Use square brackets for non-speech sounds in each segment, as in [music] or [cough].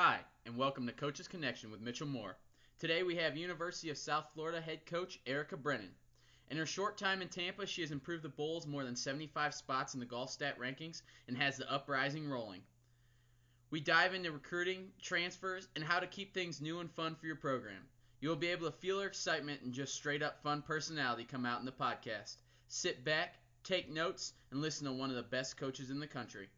Hi, and welcome to Coach's Connection with Mitchell Moore. Today we have University of South Florida head coach Erica Brennan. In her short time in Tampa, she has improved the Bulls more than 75 spots in the Golfstat rankings and has the uprising rolling. We dive into recruiting, transfers, and how to keep things new and fun for your program. You will be able to feel her excitement and just straight up fun personality come out in the podcast. Sit back, take notes, and listen to one of the best coaches in the country.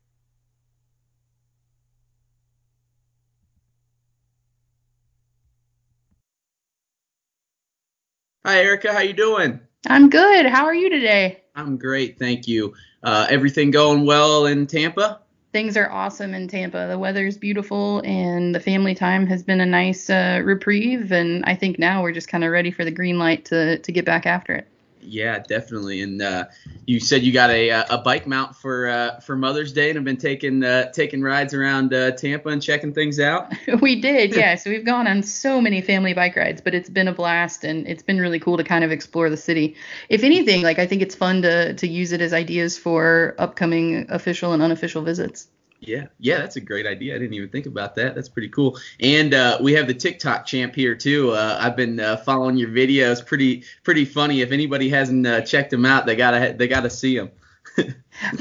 Hi Erica, how you doing? I'm good. How are you today? I'm great, thank you. Uh, everything going well in Tampa? Things are awesome in Tampa. The weather's beautiful, and the family time has been a nice uh, reprieve. And I think now we're just kind of ready for the green light to to get back after it. Yeah, definitely. And uh, you said you got a a bike mount for uh, for Mother's Day and have been taking uh, taking rides around uh, Tampa and checking things out. [laughs] we did, yeah. so we've gone on so many family bike rides, but it's been a blast and it's been really cool to kind of explore the city. If anything, like I think it's fun to to use it as ideas for upcoming official and unofficial visits. Yeah, yeah, that's a great idea. I didn't even think about that. That's pretty cool. And uh, we have the TikTok champ here too. Uh, I've been uh, following your videos. Pretty, pretty funny. If anybody hasn't uh, checked them out, they gotta, they gotta see them. [laughs]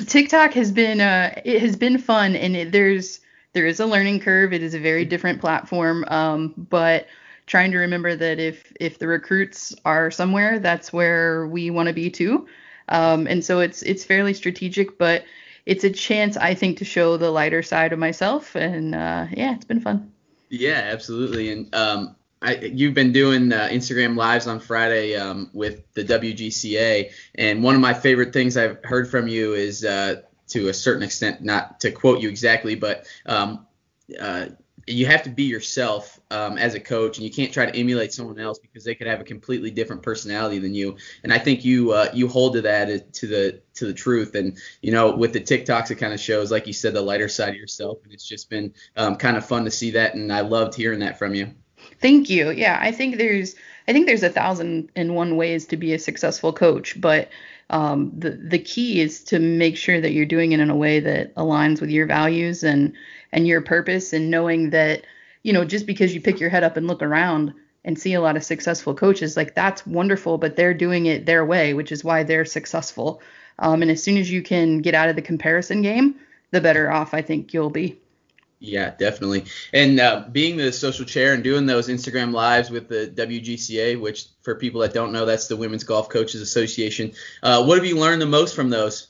TikTok has been, uh, it has been fun, and it, there's, there is a learning curve. It is a very different platform, um, but trying to remember that if, if the recruits are somewhere, that's where we want to be too. Um, and so it's, it's fairly strategic, but it's a chance I think to show the lighter side of myself, and uh, yeah, it's been fun. Yeah, absolutely. And um, I, you've been doing uh, Instagram lives on Friday um, with the WGCA, and one of my favorite things I've heard from you is, uh, to a certain extent, not to quote you exactly, but um, uh, you have to be yourself um, as a coach, and you can't try to emulate someone else because they could have a completely different personality than you. And I think you uh, you hold to that uh, to the to the truth. And you know, with the TikToks, it kind of shows, like you said, the lighter side of yourself, and it's just been um, kind of fun to see that. And I loved hearing that from you. Thank you. Yeah, I think there's I think there's a thousand and one ways to be a successful coach, but um, the the key is to make sure that you're doing it in a way that aligns with your values and and your purpose and knowing that you know just because you pick your head up and look around and see a lot of successful coaches like that's wonderful but they're doing it their way which is why they're successful. Um, and as soon as you can get out of the comparison game the better off i think you'll be yeah, definitely. And uh, being the social chair and doing those Instagram lives with the WGCA, which for people that don't know, that's the Women's Golf Coaches Association. Uh, what have you learned the most from those?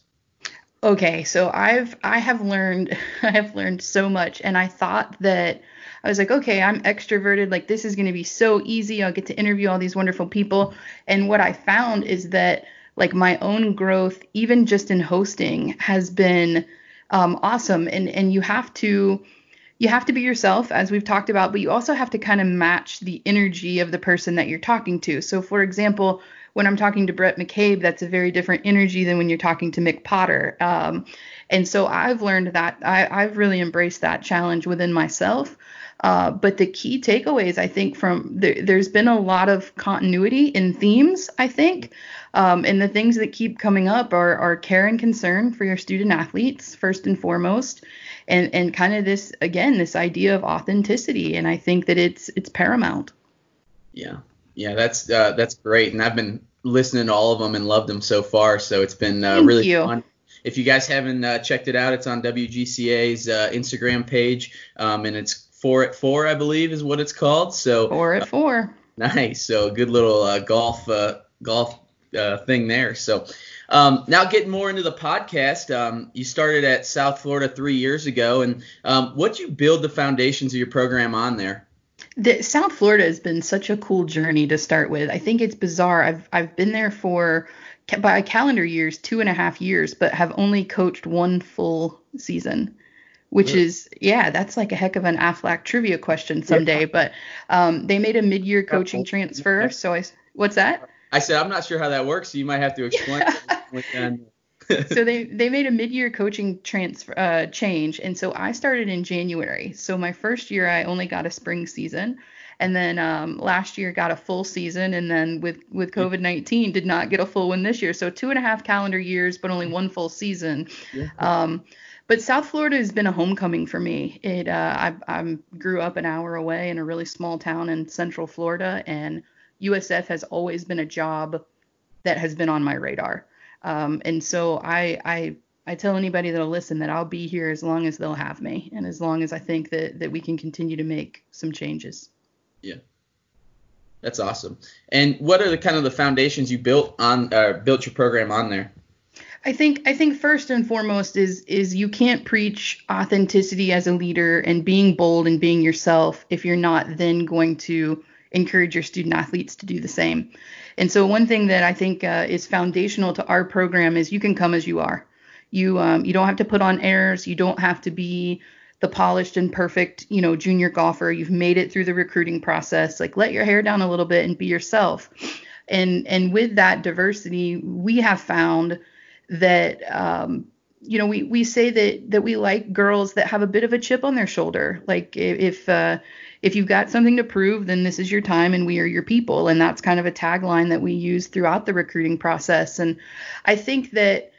Okay, so I've I have learned [laughs] I have learned so much and I thought that I was like, okay, I'm extroverted, like this is going to be so easy. I'll get to interview all these wonderful people. And what I found is that like my own growth even just in hosting has been um, awesome and and you have to you have to be yourself as we've talked about but you also have to kind of match the energy of the person that you're talking to so for example when I'm talking to Brett McCabe, that's a very different energy than when you're talking to Mic Potter. Um, and so I've learned that I, I've really embraced that challenge within myself. Uh, but the key takeaways, I think, from there, has been a lot of continuity in themes, I think. Um, and the things that keep coming up are, are care and concern for your student athletes, first and foremost. And, and kind of this, again, this idea of authenticity. And I think that it's it's paramount. Yeah. Yeah, that's uh, that's great, and I've been listening to all of them and loved them so far. So it's been uh, really you. fun. If you guys haven't uh, checked it out, it's on WGCA's uh, Instagram page, um, and it's four at four, I believe, is what it's called. So four at four. [laughs] nice. So good little uh, golf golf thing there. So. Um, now, getting more into the podcast, um, you started at South Florida three years ago, and um, what you build the foundations of your program on there? the South Florida has been such a cool journey to start with. I think it's bizarre. I've I've been there for by calendar years two and a half years, but have only coached one full season, which really? is yeah, that's like a heck of an Aflac trivia question someday. Yeah. But um, they made a mid-year coaching transfer, so I what's that? I said I'm not sure how that works. So you might have to explain. [laughs] so they they made a mid-year coaching transfer uh, change, and so I started in January. So my first year I only got a spring season, and then um, last year got a full season, and then with with COVID nineteen did not get a full one this year. So two and a half calendar years, but only one full season. Yeah. Um, but South Florida has been a homecoming for me. It uh, I, I grew up an hour away in a really small town in Central Florida, and USF has always been a job that has been on my radar. Um, and so I I I tell anybody that'll listen that I'll be here as long as they'll have me, and as long as I think that that we can continue to make some changes. Yeah. That's awesome. And what are the kind of the foundations you built on uh, built your program on there? I think I think first and foremost is is you can't preach authenticity as a leader and being bold and being yourself if you're not then going to encourage your student athletes to do the same. And so one thing that I think uh, is foundational to our program is you can come as you are. You um, you don't have to put on airs. You don't have to be the polished and perfect, you know, junior golfer. You've made it through the recruiting process. Like let your hair down a little bit and be yourself. And and with that diversity, we have found that um, you know we we say that that we like girls that have a bit of a chip on their shoulder. Like if uh, if you've got something to prove, then this is your time and we are your people. And that's kind of a tagline that we use throughout the recruiting process. And I think that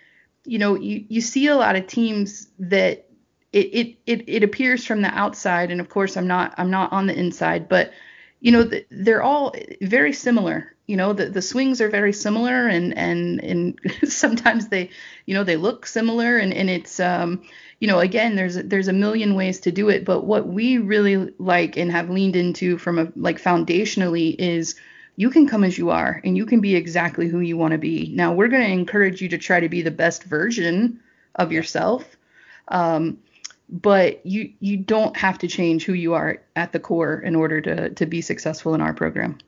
you know you you see a lot of teams that it, it it it appears from the outside and of course I'm not I'm not on the inside but you know they're all very similar you know the, the swings are very similar and and and [laughs] sometimes they you know they look similar and and it's um you know again there's there's a million ways to do it but what we really like and have leaned into from a like foundationally is you can come as you are and you can be exactly who you want to be now we're going to encourage you to try to be the best version of yourself um, but you you don't have to change who you are at the core in order to to be successful in our program.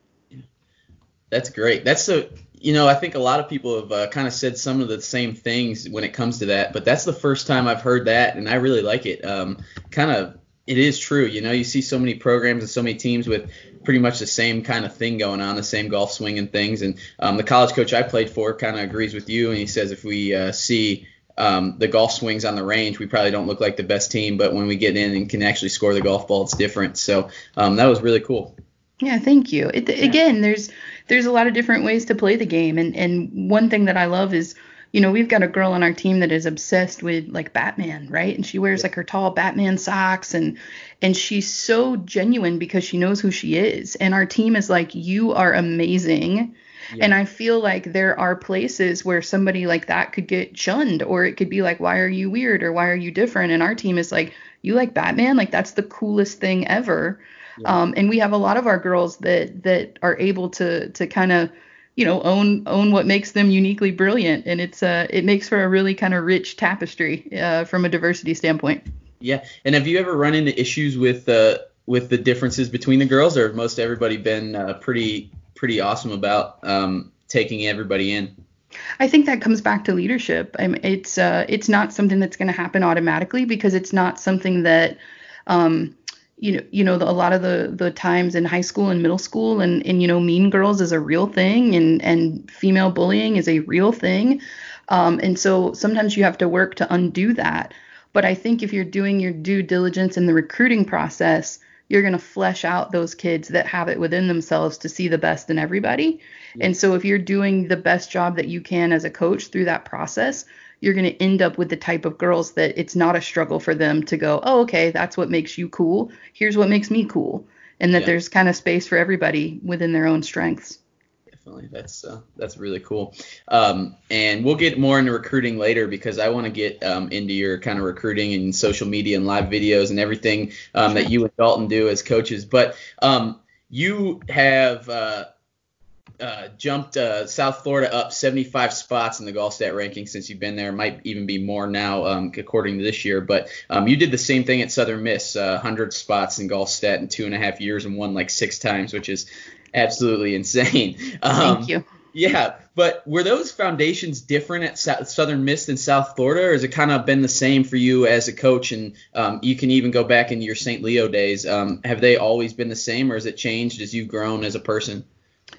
That's great. That's so you know I think a lot of people have uh, kind of said some of the same things when it comes to that, but that's the first time I've heard that, and I really like it. Um, kind of it is true. You know, you see so many programs and so many teams with pretty much the same kind of thing going on, the same golf swing and things. And um, the college coach I played for kind of agrees with you, and he says if we uh, see um, the golf swings on the range, we probably don't look like the best team, but when we get in and can actually score the golf ball, it's different. So um, that was really cool. Yeah, thank you. It, yeah. Again, there's there's a lot of different ways to play the game, and and one thing that I love is, you know, we've got a girl on our team that is obsessed with like Batman, right? And she wears yeah. like her tall Batman socks, and and she's so genuine because she knows who she is. And our team is like, you are amazing and I feel like there are places where somebody like that could get shunned, or it could be like, why are you weird or why are you different? And our team is like, you like Batman? Like that's the coolest thing ever. Yeah. Um, and we have a lot of our girls that that are able to to kind of you know own own what makes them uniquely brilliant and it's uh it makes for a really kind of rich tapestry uh, from a diversity standpoint yeah and have you ever run into issues with uh with the differences between the girls or have most everybody been uh, pretty pretty awesome about um, taking everybody in. I think that comes back to leadership. I mean, it's uh, it's not something that's going to happen automatically because it's not something that um, you know you know the, a lot of the the times in high school and middle school and and you know mean girls is a real thing and and female bullying is a real thing. Um, and so sometimes you have to work to undo that. But I think if you're doing your due diligence in the recruiting process, you're going to flesh out those kids that have it within themselves to see the best in everybody. And so if you're doing the best job that you can as a coach through that process, you're going to end up with the type of girls that it's not a struggle for them to go, oh, okay, that's what makes you cool. Here's what makes me cool. And that yeah. there's kind of space for everybody within their own strengths definitely. That's uh, that's really cool. Um, and we'll get more into recruiting later because I want to get um, into your kind of recruiting and social media and live videos and everything um, that you and Dalton do as coaches. But um, you have uh, uh, jumped uh, South Florida up 75 spots in the Golfstat ranking since you've been there. Might even be more now, um, according to this year. But um, you did the same thing at Southern Miss, uh, 100 spots in Golfstat in two and a half years and won like six times, which is absolutely insane. Um, Thank you. Yeah, but were those foundations different at Southern Miss than South Florida, or has it kind of been the same for you as a coach? And um, you can even go back into your St. Leo days. Um, have they always been the same, or has it changed as you've grown as a person?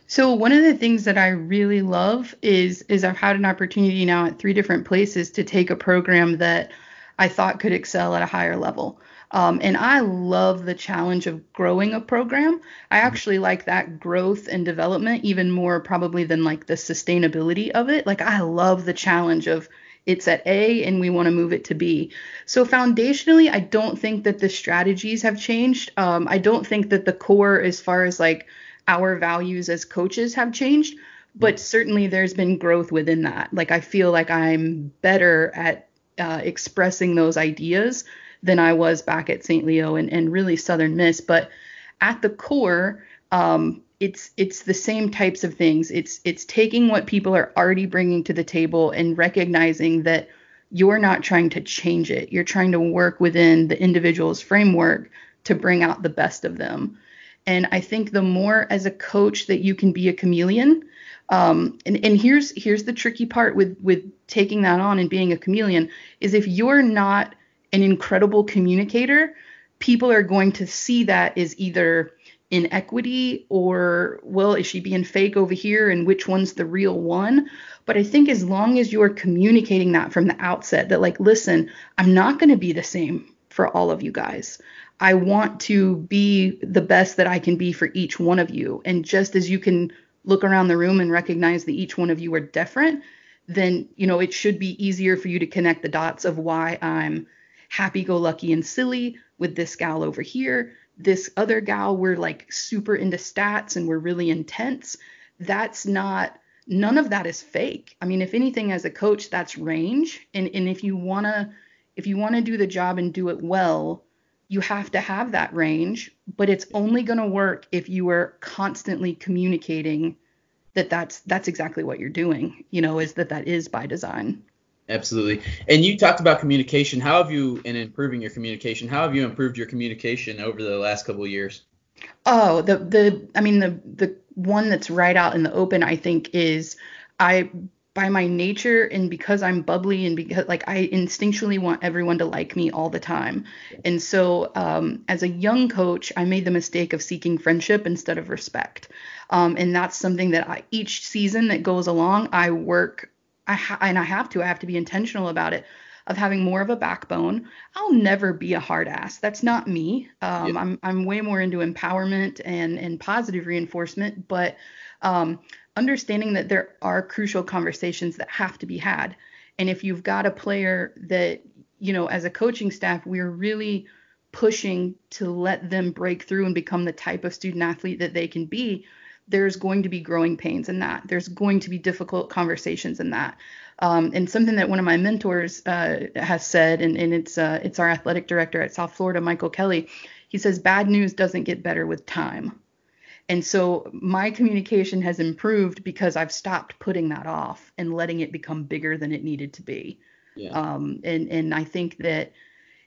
So one of the things that I really love is is I've had an opportunity now at three different places to take a program that I thought could excel at a higher level. Um, and I love the challenge of growing a program. I mm-hmm. actually like that growth and development even more probably than like the sustainability of it. Like I love the challenge of it's at A and we want to move it to B. So foundationally, I don't think that the strategies have changed. Um, I don't think that the core, as far as like our values as coaches, have changed. But certainly, there's been growth within that. Like I feel like I'm better at uh, expressing those ideas than I was back at St. Leo and, and really Southern Miss. But at the core, um, it's it's the same types of things. It's it's taking what people are already bringing to the table and recognizing that you're not trying to change it. You're trying to work within the individual's framework to bring out the best of them. And I think the more as a coach that you can be a chameleon, um, and, and here's here's the tricky part with with taking that on and being a chameleon is if you're not an incredible communicator, people are going to see that as either inequity or well is she being fake over here and which one's the real one? But i think as long as you're communicating that from the outset that like listen i'm not going to be the same for all of you guys i want to be the best that i can be for each one of you. And just as you can look around the room and recognize that each one of you are different then you know it should be easier for you to connect the dots of why i'm happy go lucky and silly with this gal over here. This other gal we're like super into stats and we're really intense. That's not none of that is fake. I mean if anything as a coach that's range. And and if you want to if you want to do the job and do it well you have to have that range but it's only going to work if you are constantly communicating that that's that's exactly what you're doing you know is that that is by design Absolutely. And you talked about communication. How have you, in improving your communication, how have you improved your communication over the last couple of years? Oh, the the I mean the the one that's right out in the open I think is I by my nature and because I'm bubbly and because like I instinctually want everyone to like me all the time. And so um, as a young coach, I made the mistake of seeking friendship instead of respect. Um, and that's something that I, each season that goes along, I work I ha- and I have to. I have to be intentional about it. Of having more of a backbone. I'll never be a hard ass. That's not me. Um, yeah. I'm I'm way more into empowerment and and positive reinforcement, but um, understanding that there are crucial conversations that have to be had. And if you've got a player that you know, as a coaching staff, we're really pushing to let them break through and become the type of student athlete that they can be there's going to be growing pains in that. There's going to be difficult conversations in that. Um, and something that one of my mentors uh, has said, and, and it's uh, it's our athletic director at South Florida, Michael Kelly. He says bad news doesn't get better with time. And so my communication has improved because I've stopped putting that off and letting it become bigger than it needed to be. Yeah. Um, and and I think that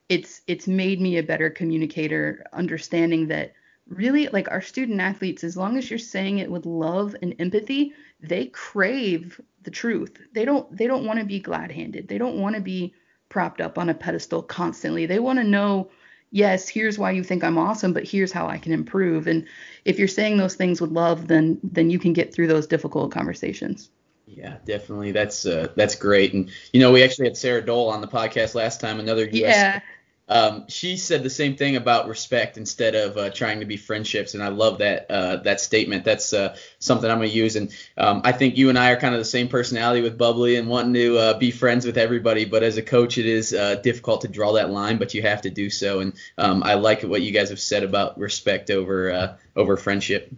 it's it's made me a better communicator, understanding that really like our student athletes as long as you're saying it with love and empathy they crave the truth. They don't they don't want to be glad-handed. They don't want to be propped up on a pedestal constantly. They want to know yes here's why you think i'm awesome but here's how i can improve. And if you're saying those things with love then then you can get through those difficult conversations. Yeah, definitely. That's uh, that's great. And you know, we actually had Sarah Dole on the podcast last time, another US yeah um, she said the same thing about respect instead of uh, trying to be friendships, and I love that uh, that statement. That's uh, something I'm gonna use, and um, I think you and I are kind of the same personality with bubbly and wanting to uh, be friends with everybody. But as a coach, it is uh, difficult to draw that line, but you have to do so. And um, I like what you guys have said about respect over uh, over friendship.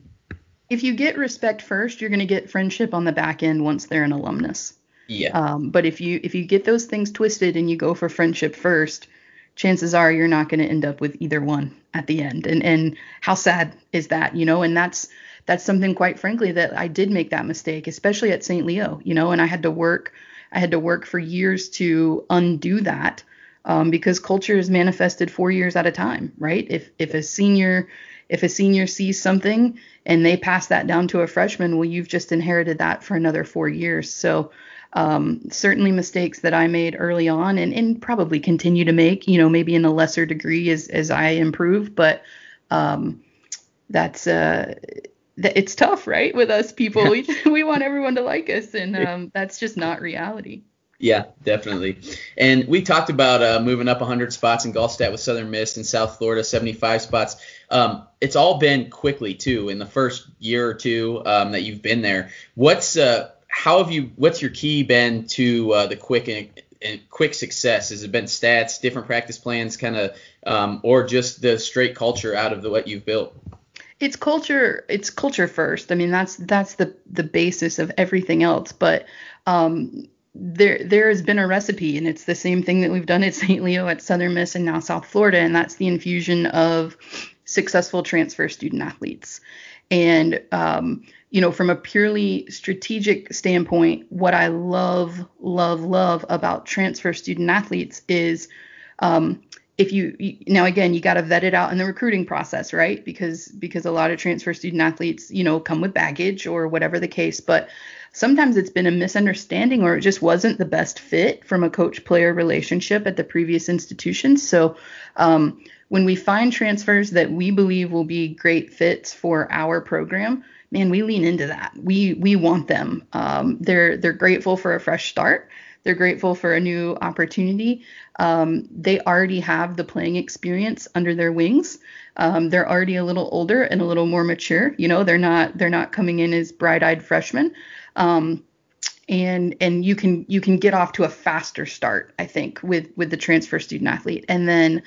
If you get respect first, you're gonna get friendship on the back end once they're an alumnus. Yeah. Um, but if you if you get those things twisted and you go for friendship first chances are you're not going to end up with either one at the end. And and how sad is that, you know? And that's that's something quite frankly that I did make that mistake, especially at St. Leo, you know, and I had to work I had to work for years to undo that. Um, because culture is manifested four years at a time, right? If if a senior if a senior sees something and they pass that down to a freshman, well, you've just inherited that for another four years. So um, certainly mistakes that I made early on and, and probably continue to make, you know, maybe in a lesser degree as, as I improve, but um, that's uh, it's tough, right? With us people, we, [laughs] we want everyone to like us, and um, that's just not reality. Yeah, definitely. And we talked about uh, moving up 100 spots in Golfstat with Southern Miss and South Florida 75 spots. Um, it's all been quickly too in the first year or two um, that you've been there. What's uh, how have you? What's your key been to uh, the quick and quick success? Has it been stats, different practice plans, kind of, um, or just the straight culture out of the, what you've built? It's culture. It's culture first. I mean, that's that's the the basis of everything else. But um, there there has been a recipe, and it's the same thing that we've done at St. Leo, at Southern Miss, and now South Florida, and that's the infusion of successful transfer student athletes. And um, you know, from a purely strategic standpoint, what I love, love, love about transfer student athletes is um, if you, you now again you got to vet it out in the recruiting process, right? Because because a lot of transfer student athletes, you know, come with baggage or whatever the case, but sometimes it's been a misunderstanding or it just wasn't the best fit from a coach player relationship at the previous institution. So um, when we find transfers that we believe will be great fits for our program, man, we lean into that. We we want them. Um, they're they're grateful for a fresh start. They're grateful for a new opportunity. Um, they already have the playing experience under their wings. Um, they're already a little older and a little more mature. You know, they're not they're not coming in as bright-eyed freshmen. Um, and and you can you can get off to a faster start, I think, with with the transfer student athlete. And then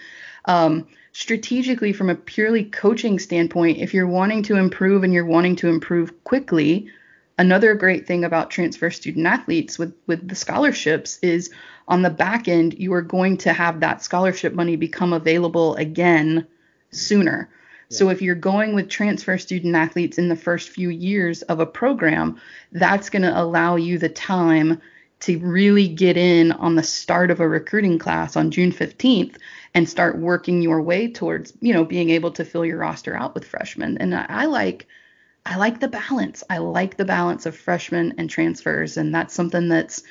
um, strategically from a purely coaching standpoint, if you're wanting to improve and you're wanting to improve quickly, another great thing about transfer student athletes with with the scholarships is on the back end you are going to have that scholarship money become available again sooner. Yeah. So if you're going with transfer student athletes in the first few years of a program, that's going to allow you the time to really get in on the start of a recruiting class on June 15th and start working your way towards, you know, being able to fill your roster out with freshmen. And I, I like I like the balance. I like the balance of freshmen and transfers and that's something that's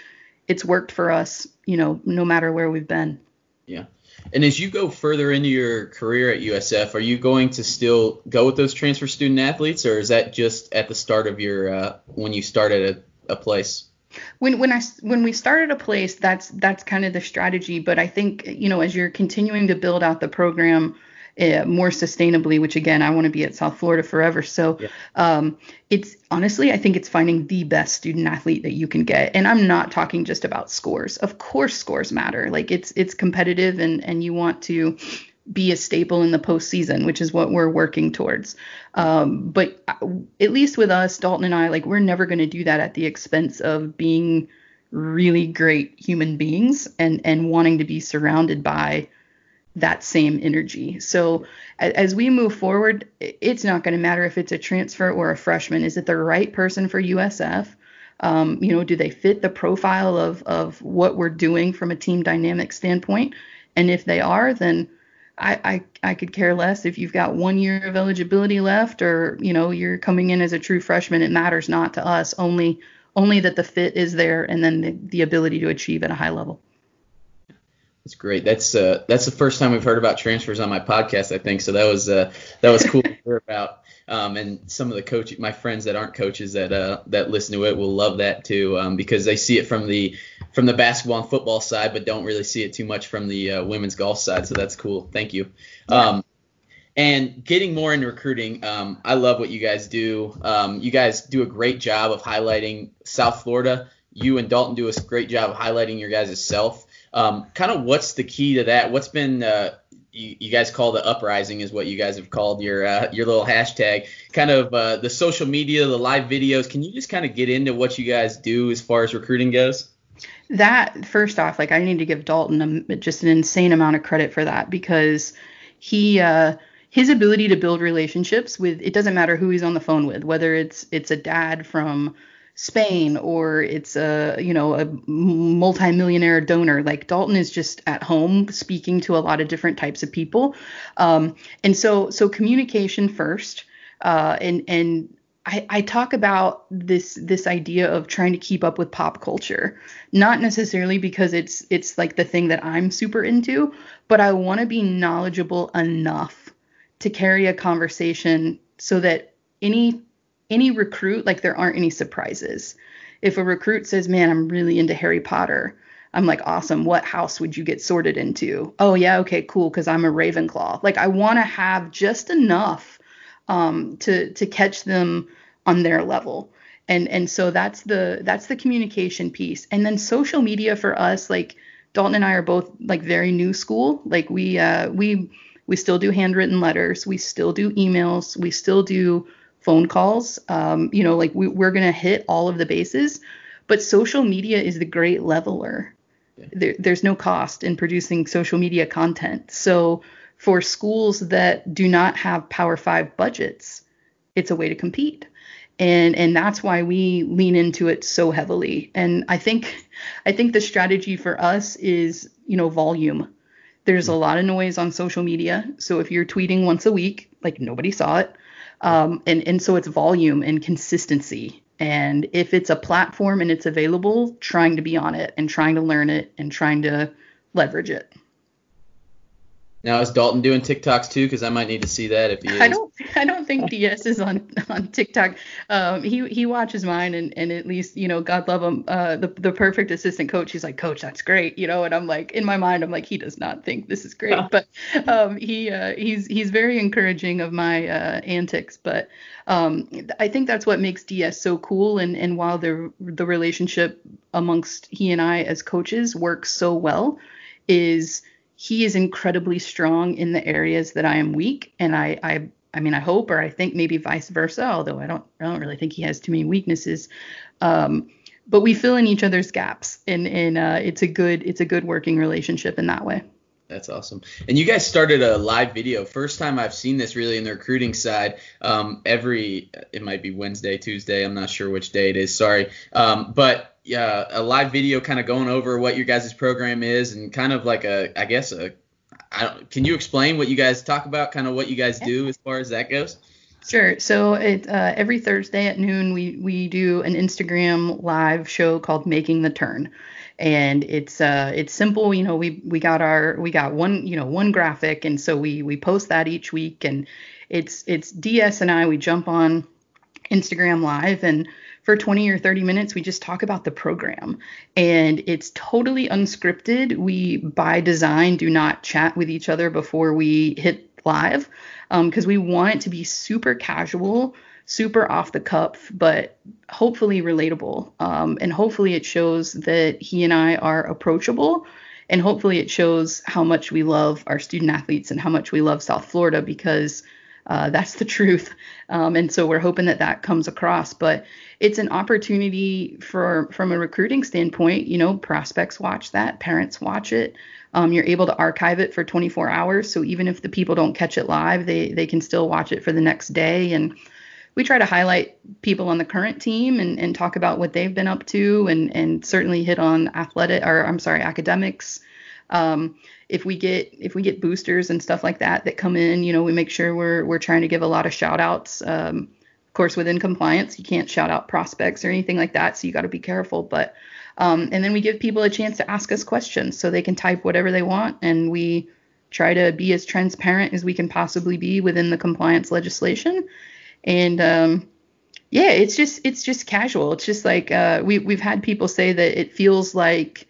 it's worked for us, you know, no matter where we've been. Yeah. And as you go further into your career at USF, are you going to still go with those transfer student athletes, or is that just at the start of your uh, when you start at a, a place? when when I when we started a place, that's that's kind of the strategy. But I think you know as you're continuing to build out the program uh, more sustainably, which again I want to be at South Florida forever. So yeah. um, it's honestly I think it's finding the best student athlete that you can get. And I'm not talking just about scores. Of course scores matter. Like it's it's competitive and and you want to be a staple in the postseason, which is what we're working towards. Um, but uh, at least with us, Dalton and I, like we're never going to do that at the expense of being really great human beings and and wanting to be surrounded by that same energy. So as we move forward, it's not going to matter if it's a transfer or a freshman. Is it the right person for USF? Um, you know, do they fit the profile of of what we're doing from a team dynamic standpoint? And if they are, then I, I I could care less if you've got one year of eligibility left or you know you're coming in as a true freshman. It matters not to us. Only only that the fit is there and then the, the ability to achieve at a high level. That's great. That's uh, that's the first time we've heard about transfers on my podcast, I think. So that was uh, that was cool to hear about. Um, and some of the coach, my friends that aren't coaches that uh, that listen to it will love that too, um, because they see it from the from the basketball and football side, but don't really see it too much from the uh, women's golf side. So that's cool. Thank you. Um, and getting more into recruiting, um, I love what you guys do. Um, you guys do a great job of highlighting South Florida. You and Dalton do a great job of highlighting your guys' self. Um, kind of what's the key to that? What's been uh, you, you, guys call the uprising is what you guys have called your uh, your little hashtag. Kind of uh, the social media, the live videos. Can you just kind of get into what you guys do as far as recruiting goes? That first off, like I need to give Dalton a, just an insane amount of credit for that because he uh, his ability to build relationships with it doesn't matter who he's on the phone with, whether it's it's a dad from Spain or it's a you know a multimillionaire donor. Like Dalton is just at home speaking to a lot of different types of people, um, and so so communication first, uh, and and I, I talk about this this idea of trying to keep up with pop culture, not necessarily because it's it's like the thing that I'm super into, but I want to be knowledgeable enough to carry a conversation so that any any recruit, like there aren't any surprises. If a recruit says, "Man, I'm really into Harry Potter," I'm like, "Awesome. What house would you get sorted into?" "Oh yeah, okay, cool, because I'm a Ravenclaw." Like I want to have just enough um, to to catch them on their level. And and so that's the that's the communication piece. And then social media for us, like Dalton and I are both like very new school. Like we uh, we we still do handwritten letters, we still do emails, we still do phone calls. Um, you know, like we, we're gonna hit all of the bases. But social media is the great leveler. There, there's no cost in producing social media content. So for schools that do not have Power Five budgets, it's a way to compete and and that's why we lean into it so heavily and i think i think the strategy for us is you know volume there's a lot of noise on social media so if you're tweeting once a week like nobody saw it um, and and so it's volume and consistency. And if it's a platform and it's available trying to be on it and trying to learn it and trying to leverage it now is Dalton doing TikToks too? Because I might need to see that if he is. I don't. I don't think DS is on on TikTok. Um, he he watches mine and and at least you know God love him. Uh, the the perfect assistant coach. He's like, Coach, that's great. You know, and I'm like, in my mind, I'm like, he does not think this is great. but um, he uh, he's he's very encouraging of my uh, antics. But um, I think that's what makes DS so cool. And and while the the relationship amongst he and I as coaches works so well, is he is incredibly strong in the areas that I am weak, and I, I, I mean, I hope, or I think maybe vice versa. Although I don't, I don't really think he has too many weaknesses. Um, but we fill in each other's gaps, and and uh, it's a good, it's a good working relationship in that way. That's awesome. And you guys started a live video. First time I've seen this really in the recruiting side. Um, every it might be Wednesday, Tuesday. I'm not sure which day it is. Sorry. Um, but yeah, a live video kind of going over what your guys' program is and kind of like a, I guess a, I don't, can you explain what you guys talk about, kind of what you guys do as far as that goes? Sure. So it uh, every Thursday at noon we we do an Instagram live show called Making the Turn, and it's uh it's simple. You know we we got our we got one you know one graphic, and so we we post that each week, and it's it's DS and I we jump on Instagram live and for 20 or 30 minutes, we just talk about the program. And it's totally unscripted. We, by design, do not chat with each other before we hit live because um, we want it to be super casual, super off the cuff, but hopefully relatable. Um, and hopefully it shows that he and I are approachable. And hopefully it shows how much we love our student athletes and how much we love South Florida because uh, that's the truth. Um, and so we're hoping that that comes across. But it's an opportunity for, from a recruiting standpoint, you know, prospects watch that, parents watch it. Um, you're able to archive it for 24 hours. So even if the people don't catch it live, they, they can still watch it for the next day. And we try to highlight people on the current team and, and talk about what they've been up to and, and certainly hit on athletic or I'm sorry, academics. Um, if we get if we get boosters and stuff like that that come in, you know, we make sure we're we're trying to give a lot of shout outs. Um, of course, within compliance, you can't shout out prospects or anything like that, so you got to be careful. But um, and then we give people a chance to ask us questions, so they can type whatever they want, and we try to be as transparent as we can possibly be within the compliance legislation. And um, yeah, it's just it's just casual. It's just like uh, we we've had people say that it feels like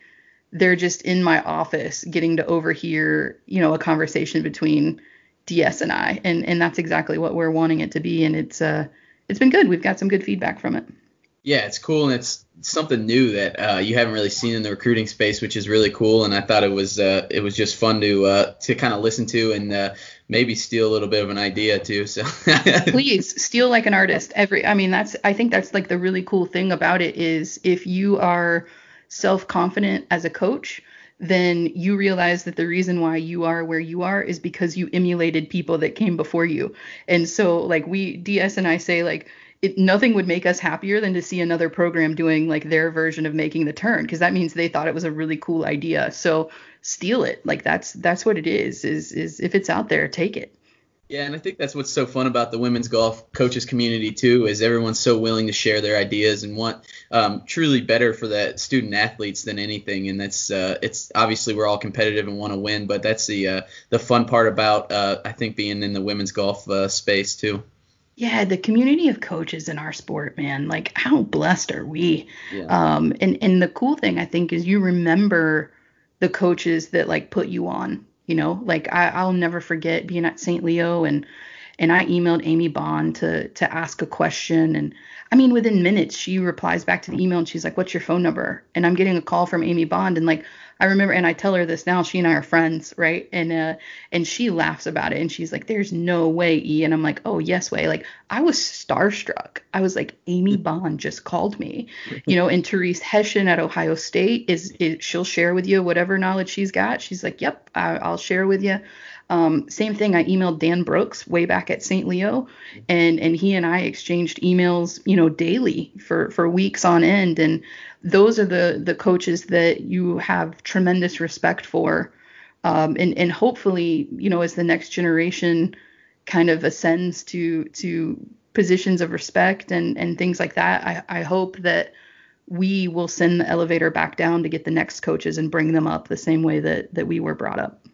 they're just in my office getting to overhear, you know, a conversation between DS and I. And and that's exactly what we're wanting it to be. And it's uh it's been good. We've got some good feedback from it. Yeah, it's cool and it's something new that uh, you haven't really seen in the recruiting space, which is really cool. And I thought it was uh, it was just fun to uh, to kind of listen to and uh, maybe steal a little bit of an idea too. So [laughs] please steal like an artist. Every I mean that's I think that's like the really cool thing about it is if you are self confident as a coach, then you realize that the reason why you are where you are is because you emulated people that came before you. And so, like, we, DS and I say, like, it, nothing would make us happier than to see another program doing like their version of making the turn because that means they thought it was a really cool idea. So steal it. Like that's that's what it is is is if it's out there take it yeah, and I think that's what's so fun about the women's golf coaches community too, is everyone's so willing to share their ideas and want um, truly better for the student athletes than anything. And that's uh, it's obviously we're all competitive and want to win, but that's the uh, the fun part about uh, I think being in the women's golf uh, space too. Yeah, the community of coaches in our sport, man. Like how blessed are we? Yeah. Um, and and the cool thing I think is you remember the coaches that like put you on you know like I, i'll never forget being at st leo and and I emailed Amy Bond to to ask a question. And I mean within minutes she replies back to the email and she's like what's your phone number? And I'm getting a call from Amy Bond and like I remember and I tell her this now she and I are friends right? And uh and she laughs about it and she's like there's no way E. And I'm like oh yes way. Like I was starstruck. I was like Amy Bond just called me. You know and Therese Hession at Ohio State is, is she'll share with you whatever knowledge she's got. She's like yep I, I'll share with you um, same thing. I emailed Dan Brooks way back at St. Leo, and and he and I exchanged emails, you know, daily for for weeks on end. And those are the the coaches that you have tremendous respect for, um, and and hopefully, you know, as the next generation kind of ascends to to positions of respect and and things like that, I I hope that we will send the elevator back down to get the next coaches and bring them up the same way that that we were brought up.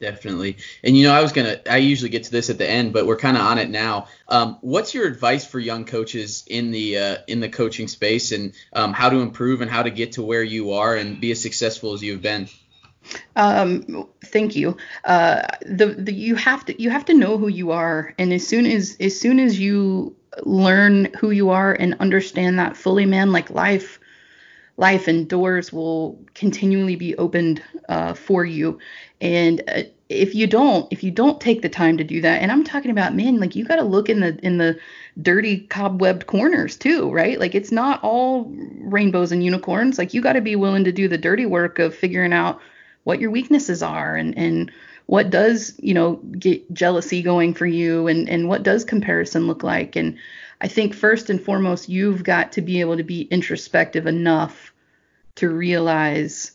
Definitely. And you know, I was gonna I usually get to this at the end, but we're kind of on it now. Um, what's your advice for young coaches in the uh, in the coaching space and um, how to improve and how to get to where you are and be as successful as you've been? Um, thank you. Uh, the, the you have to you have to know who you are, and as soon as as soon as you learn who you are and understand that fully, man, like life life and doors will continually be opened uh, for you. And uh, if you don't if you don't take the time to do that and i'm talking about men, like you got to look in the in the dirty cobwebbed corners too right? Like it's not all rainbows and unicorns. Like you got to be willing to do the dirty work of figuring out what your weaknesses are and and what does you know get jealousy going for you and and what does comparison look like and i think first and foremost you've got to be able to be introspective enough to realize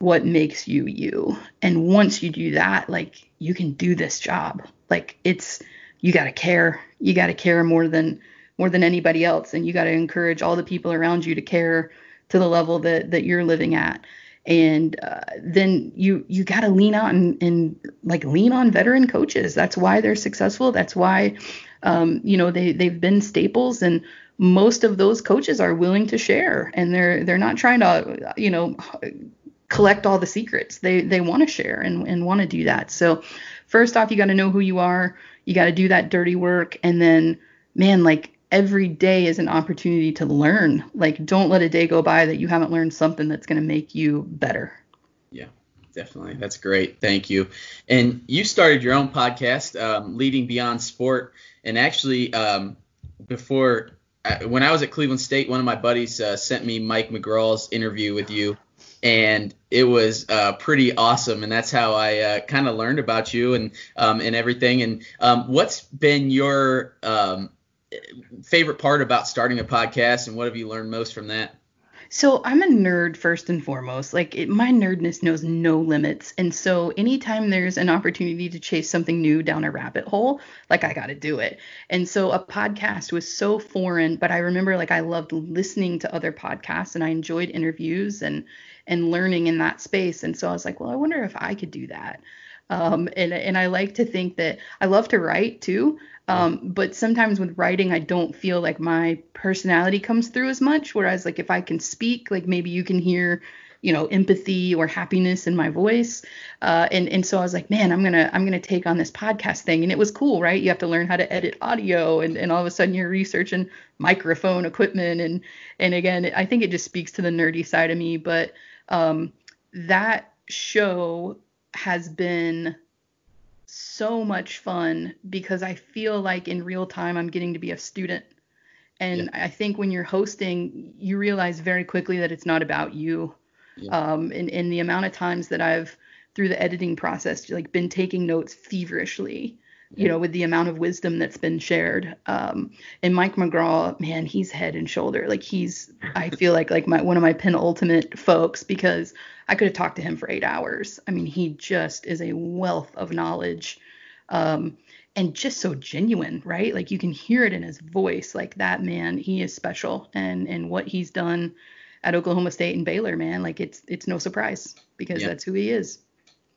what makes you you. And once you do that, like you can do this job. Like it's you got to care. You got to care more than more than anybody else and you got to encourage all the people around you to care to the level that that you're living at. And uh, then you you got to lean on and like lean on veteran coaches. That's why they're successful. That's why um, you know they they've been staples and most of those coaches are willing to share and they're they're not trying to you know collect all the secrets. They they want to share and, and want to do that. So first off, you got to know who you are. You got to do that dirty work, and then man, like every day is an opportunity to learn. Like don't let a day go by that you haven't learned something that's going to make you better. Yeah. Definitely. That's great. Thank you. And you started your own podcast, um, Leading Beyond Sport. And actually, um, before, uh, when I was at Cleveland State, one of my buddies uh, sent me Mike McGraw's interview with you and it was uh, pretty awesome. And that's how I uh, kind of learned about you and um, and everything. And um, what's been your um, favorite part about starting a podcast, and what have you learned most from that? So I'm a nerd first and foremost. Like it, my nerdness knows no limits, and so anytime there's an opportunity to chase something new down a rabbit hole, like I got to do it. And so a podcast was so foreign, but I remember like I loved listening to other podcasts and I enjoyed interviews and and learning in that space. And so I was like, well, I wonder if I could do that. Um, and and I like to think that I love to write too. Um, but sometimes with writing, I don't feel like my personality comes through as much. Whereas like if I can speak, like maybe you can hear, you know, empathy or happiness in my voice. Uh, and and so I was like, man, I'm gonna I'm gonna take on this podcast thing. And it was cool, right? You have to learn how to edit audio, and and all of a sudden you're researching microphone equipment, and and again, I think it just speaks to the nerdy side of me. But um, that show has been so much fun because I feel like in real time I'm getting to be a student. And yeah. I think when you're hosting, you realize very quickly that it's not about you. Yeah. Um, and, and the amount of times that I've through the editing process like been taking notes feverishly you know, with the amount of wisdom that's been shared. Um, and Mike McGraw, man, he's head and shoulder. Like he's, I feel like like my one of my penultimate folks because I could have talked to him for eight hours. I mean, he just is a wealth of knowledge. Um, and just so genuine, right? Like you can hear it in his voice. Like that man, he is special, and and what he's done at Oklahoma State and Baylor, man, like it's it's no surprise because yeah. that's who he is.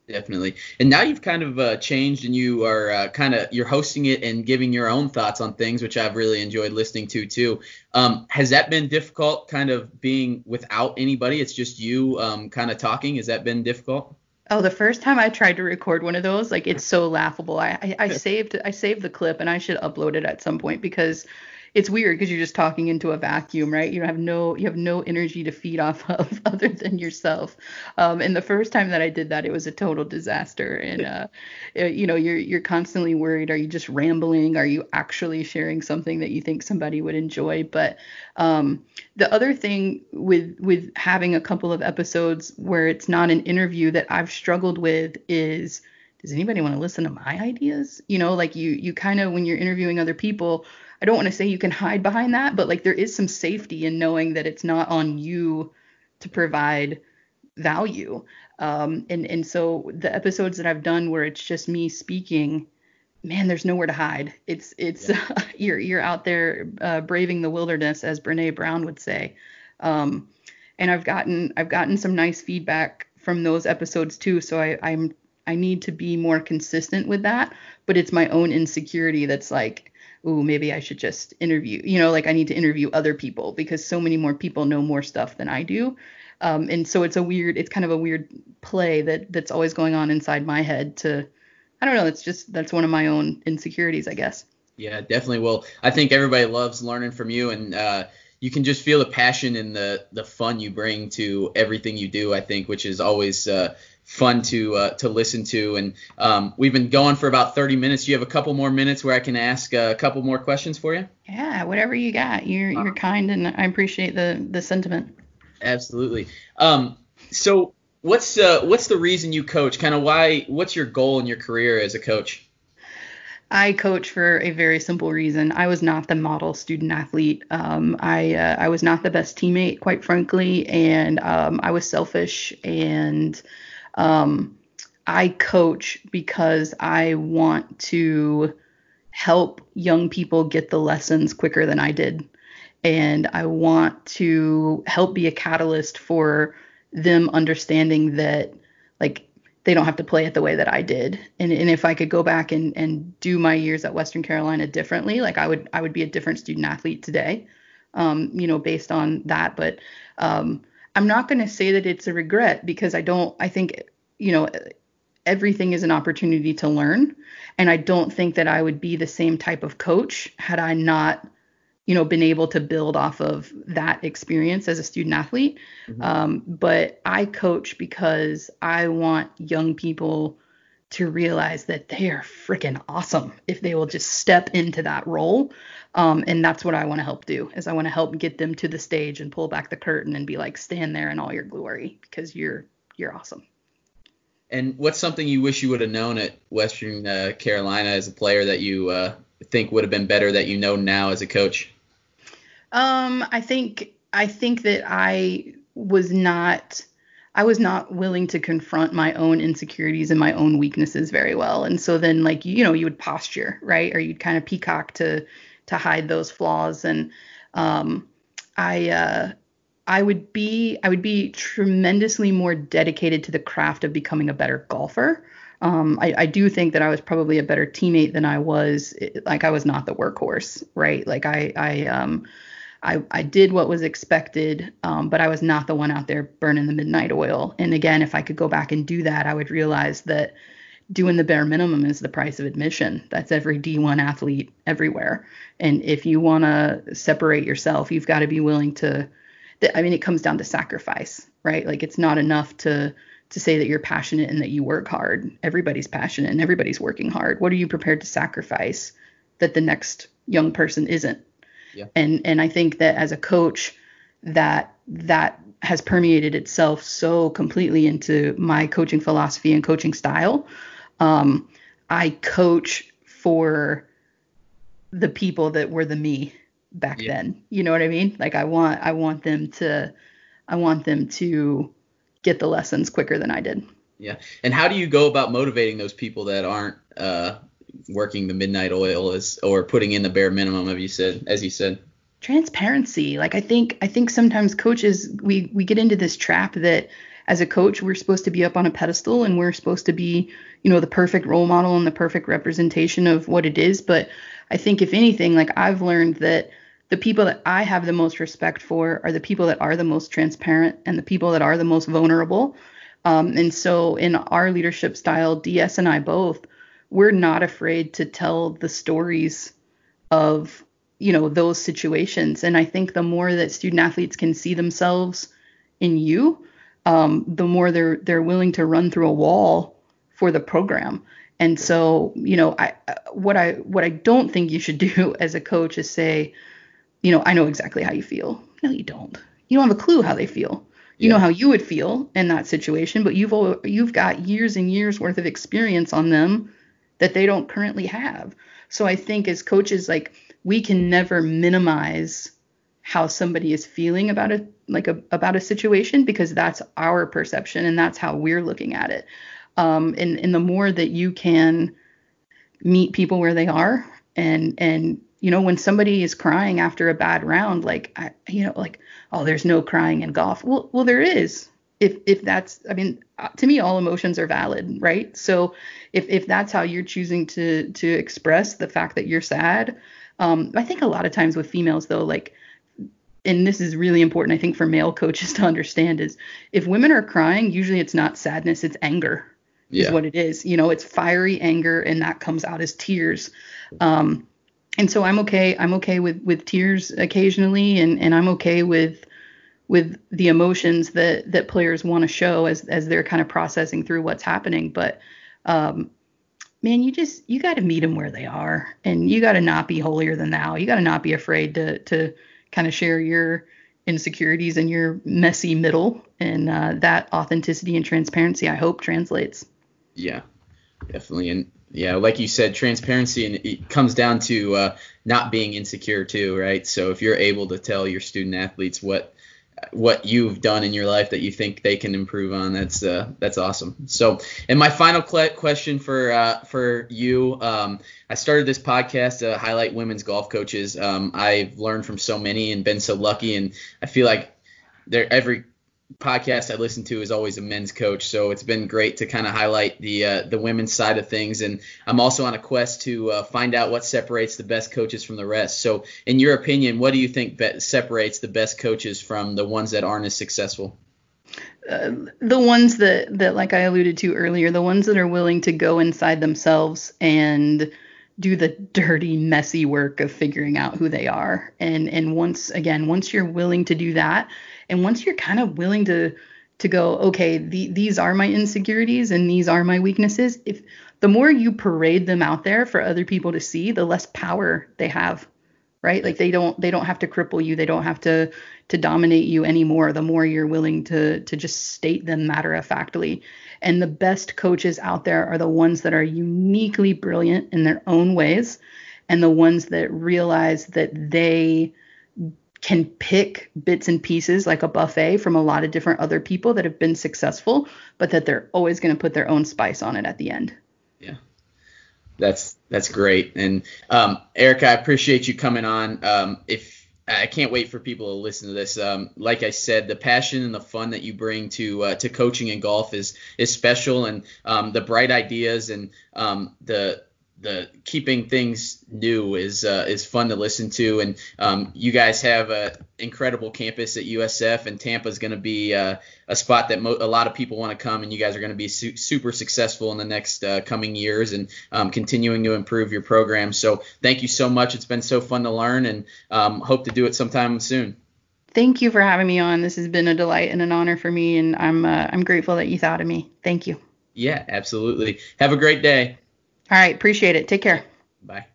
Definitely. And now you've kind of uh, changed and you are uh, kind of you're hosting it and giving your own thoughts on things, which I've really enjoyed listening to too. Um, has that been difficult, kind of being without anybody? It's just you um, kind of talking. Has that been difficult? Oh, the first time I tried to record one of those, like it's so laughable. I, I, I [laughs] saved I saved the clip and I should upload it at some point because it's weird because you're just talking into a vacuum, right? You have no you have no energy to feed off [laughs] of other than yourself. Um, and the first time that I did that, it was a total disaster. And uh, you know, you're you're constantly worried: are you just rambling? Are you actually sharing something that you think somebody would enjoy? But um, the other thing with with having a couple of episodes where it's not an interview that I've struggled with is does anybody want to listen to my ideas? You know, like you you kind of when you're interviewing other people I don't want to say you can hide behind that, but like there is some safety in knowing that it's not on you to provide value. Um, and and so the episodes that I've done where it's just me speaking, man, there's nowhere to hide. It's it's yeah. [laughs] you're you're out there uh, braving the wilderness, as Brene Brown would say. Um, and I've gotten I've gotten some nice feedback from those episodes too. So I, I'm I need to be more consistent with that. But it's my own insecurity that's like ooh, maybe I should just interview, you know, like I need to interview other people because so many more people know more stuff than I do. Um, and so it's a weird, it's kind of a weird play that that's always going on inside my head to, I don't know, it's just, that's one of my own insecurities, I guess. Yeah, definitely. Well, I think everybody loves learning from you and, uh, you can just feel the passion and the the fun you bring to everything you do. I think, which is always uh, fun to uh, to listen to. And um, we've been going for about 30 minutes. You have a couple more minutes where I can ask a couple more questions for you. Yeah, whatever you got. You're you're kind, and I appreciate the the sentiment. Absolutely. Um, so what's uh, what's the reason you coach? Kind of why? What's your goal in your career as a coach? I coach for a very simple reason. I was not the model student athlete. Um, I uh, I was not the best teammate, quite frankly, and um, I was selfish and um, I coach because I want to help young people get the lessons quicker than I did. And I want to help be a catalyst for them understanding that, like, they don't have to play it the way that I did. And, and if I could go back and, and do my years at Western Carolina differently, like I would I would be a different student athlete today, um, you know, based on that. But um, I'm not going to say that it's a regret because I don't, I think, you know, everything is an opportunity to learn. And I don't think that I would be the same type of coach had I not, you know, been able to build off of that experience as a student athlete. Mm-hmm. Um, but I coach because I want young people to realize that they are freaking awesome if they will just step into that role. Um, and that's what I want to help do is I want to help get them to the stage and pull back the curtain and be like, stand there in all your glory because you're you're awesome. And what's something you wish you would have known at Western uh, Carolina as a player that you uh, think would have been better that you know now as a coach? Um, I think I think that I was not I was not willing to confront my own insecurities and my own weaknesses very well. And so then like you know you would posture right or you'd kind of peacock to to hide those flaws and um, I uh, I would be I would be tremendously more dedicated to the craft of becoming a better golfer. Um, I, I, do think that I was probably a better teammate than I was. Like I was not the workhorse, right? Like I I um I, I did what was expected, um, but I was not the one out there burning the midnight oil. And again, if I could go back and do that, I would realize that doing the bare minimum is the price of admission. That's every D1 athlete everywhere. And if you want to separate yourself, you've got to be willing to. I mean, it comes down to sacrifice, right? Like it's not enough to to say that you're passionate and that you work hard. Everybody's passionate and everybody's working hard. What are you prepared to sacrifice that the next young person isn't? Yeah. And and I think that as a coach, that that has permeated itself so completely into my coaching philosophy and coaching style um, I coach for the people that were the me back yeah. then. You know what I mean? Like I want I want them to I want them to get the lessons quicker than I did. Yeah. And how do you go about motivating those people that aren't uh, working the midnight oil as or putting in the bare minimum of you said as you said? Transparency. Like I think I think sometimes coaches we we get into this trap that as a coach, we're supposed to be up on a pedestal and we're supposed to be, you know, the perfect role model and the perfect representation of what it is. But I think if anything, like I've learned that the people that I have the most respect for are the people that are the most transparent and the people that are the most vulnerable. Um, and so in our leadership style, DS and I both, we're not afraid to tell the stories of you know those situations. And I think the more that student athletes can see themselves in you, um, the more they're they're willing to run through a wall for the program. And so, you know, I what I what I don't think you should [laughs] do as a coach is say, you know, I know exactly how you feel. No, you don't. You don't have a clue how they feel. You yeah. know how you would feel in that situation, but you've you've got years and years worth of experience on them that they don't currently have. So I think as coaches, like we can never minimize how somebody is feeling about a like a about a situation because that's our perception and that's how we're looking at it. Um, and and the more that you can meet people where they are and and you know when somebody is crying after a bad round like I, you know like oh there's no crying in golf well well there is if if that's i mean uh, to me all emotions are valid right? So if if that's how you're choosing to to express the fact that you're sad um i think a lot of times with females though like and this is really important i think for male [laughs] coaches to understand is if women are crying usually it's not sadness it's anger yeah. is what it is. You know it's fiery anger and that comes out as tears. Um and so i'm okay i'm okay with with tears occasionally and and i'm okay with with the emotions that that players want to show as as they're kind of processing through what's happening. But um, man, you just you got to meet them where they are, and you got to not be holier than thou. You got to not be afraid to to kind of share your insecurities and your messy middle, and uh, that authenticity and transparency, I hope, translates. Yeah, definitely, and yeah, like you said, transparency and it comes down to uh, not being insecure too, right? So if you're able to tell your student athletes what what you've done in your life that you think they can improve on. That's uh, that's awesome. So, and my final question for uh, for you, um, I started this podcast to highlight women's golf coaches. Um, I've learned from so many and been so lucky, and I feel like there every podcast I listen to is always a men's coach, so it's been great to kind of highlight the uh, the women's side of things. And I'm also on a quest to uh, find out what separates the best coaches from the rest. So, in your opinion, what do you think separates the best coaches from the ones that aren't as successful? Uh, the ones that that like I alluded to earlier, the ones that are willing to go inside themselves and do the dirty messy work of figuring out who they are and and once again once you're willing to do that and once you're kind of willing to to go, okay, the, these are my insecurities and these are my weaknesses, if the more you parade them out there for other people to see, the less power they have, right? Like they don't they don't have to cripple you, they don't have to to dominate you anymore. The more you're willing to to just state them matter of factly. And the best coaches out there are the ones that are uniquely brilliant in their own ways and the ones that realize that they can pick bits and pieces like a buffet from a lot of different other people that have been successful, but that they're always going to put their own spice on it at the end. Yeah. That's that's great. And um, Erica, I appreciate you coming on. Um, if I can't wait for people to listen to this. Um, like I said, the passion and the fun that you bring to uh, to coaching and golf is is special, and um, the bright ideas and um, the the keeping things new is uh, is fun to listen to, and um, you guys have an incredible campus at USF, and Tampa is going to be uh, a spot that mo- a lot of people want to come, and you guys are going to be su- super successful in the next uh, coming years, and um, continuing to improve your program. So thank you so much. It's been so fun to learn, and um, hope to do it sometime soon. Thank you for having me on. This has been a delight and an honor for me, and I'm uh, I'm grateful that you thought of me. Thank you. Yeah, absolutely. Have a great day. All right. Appreciate it. Take care. Bye.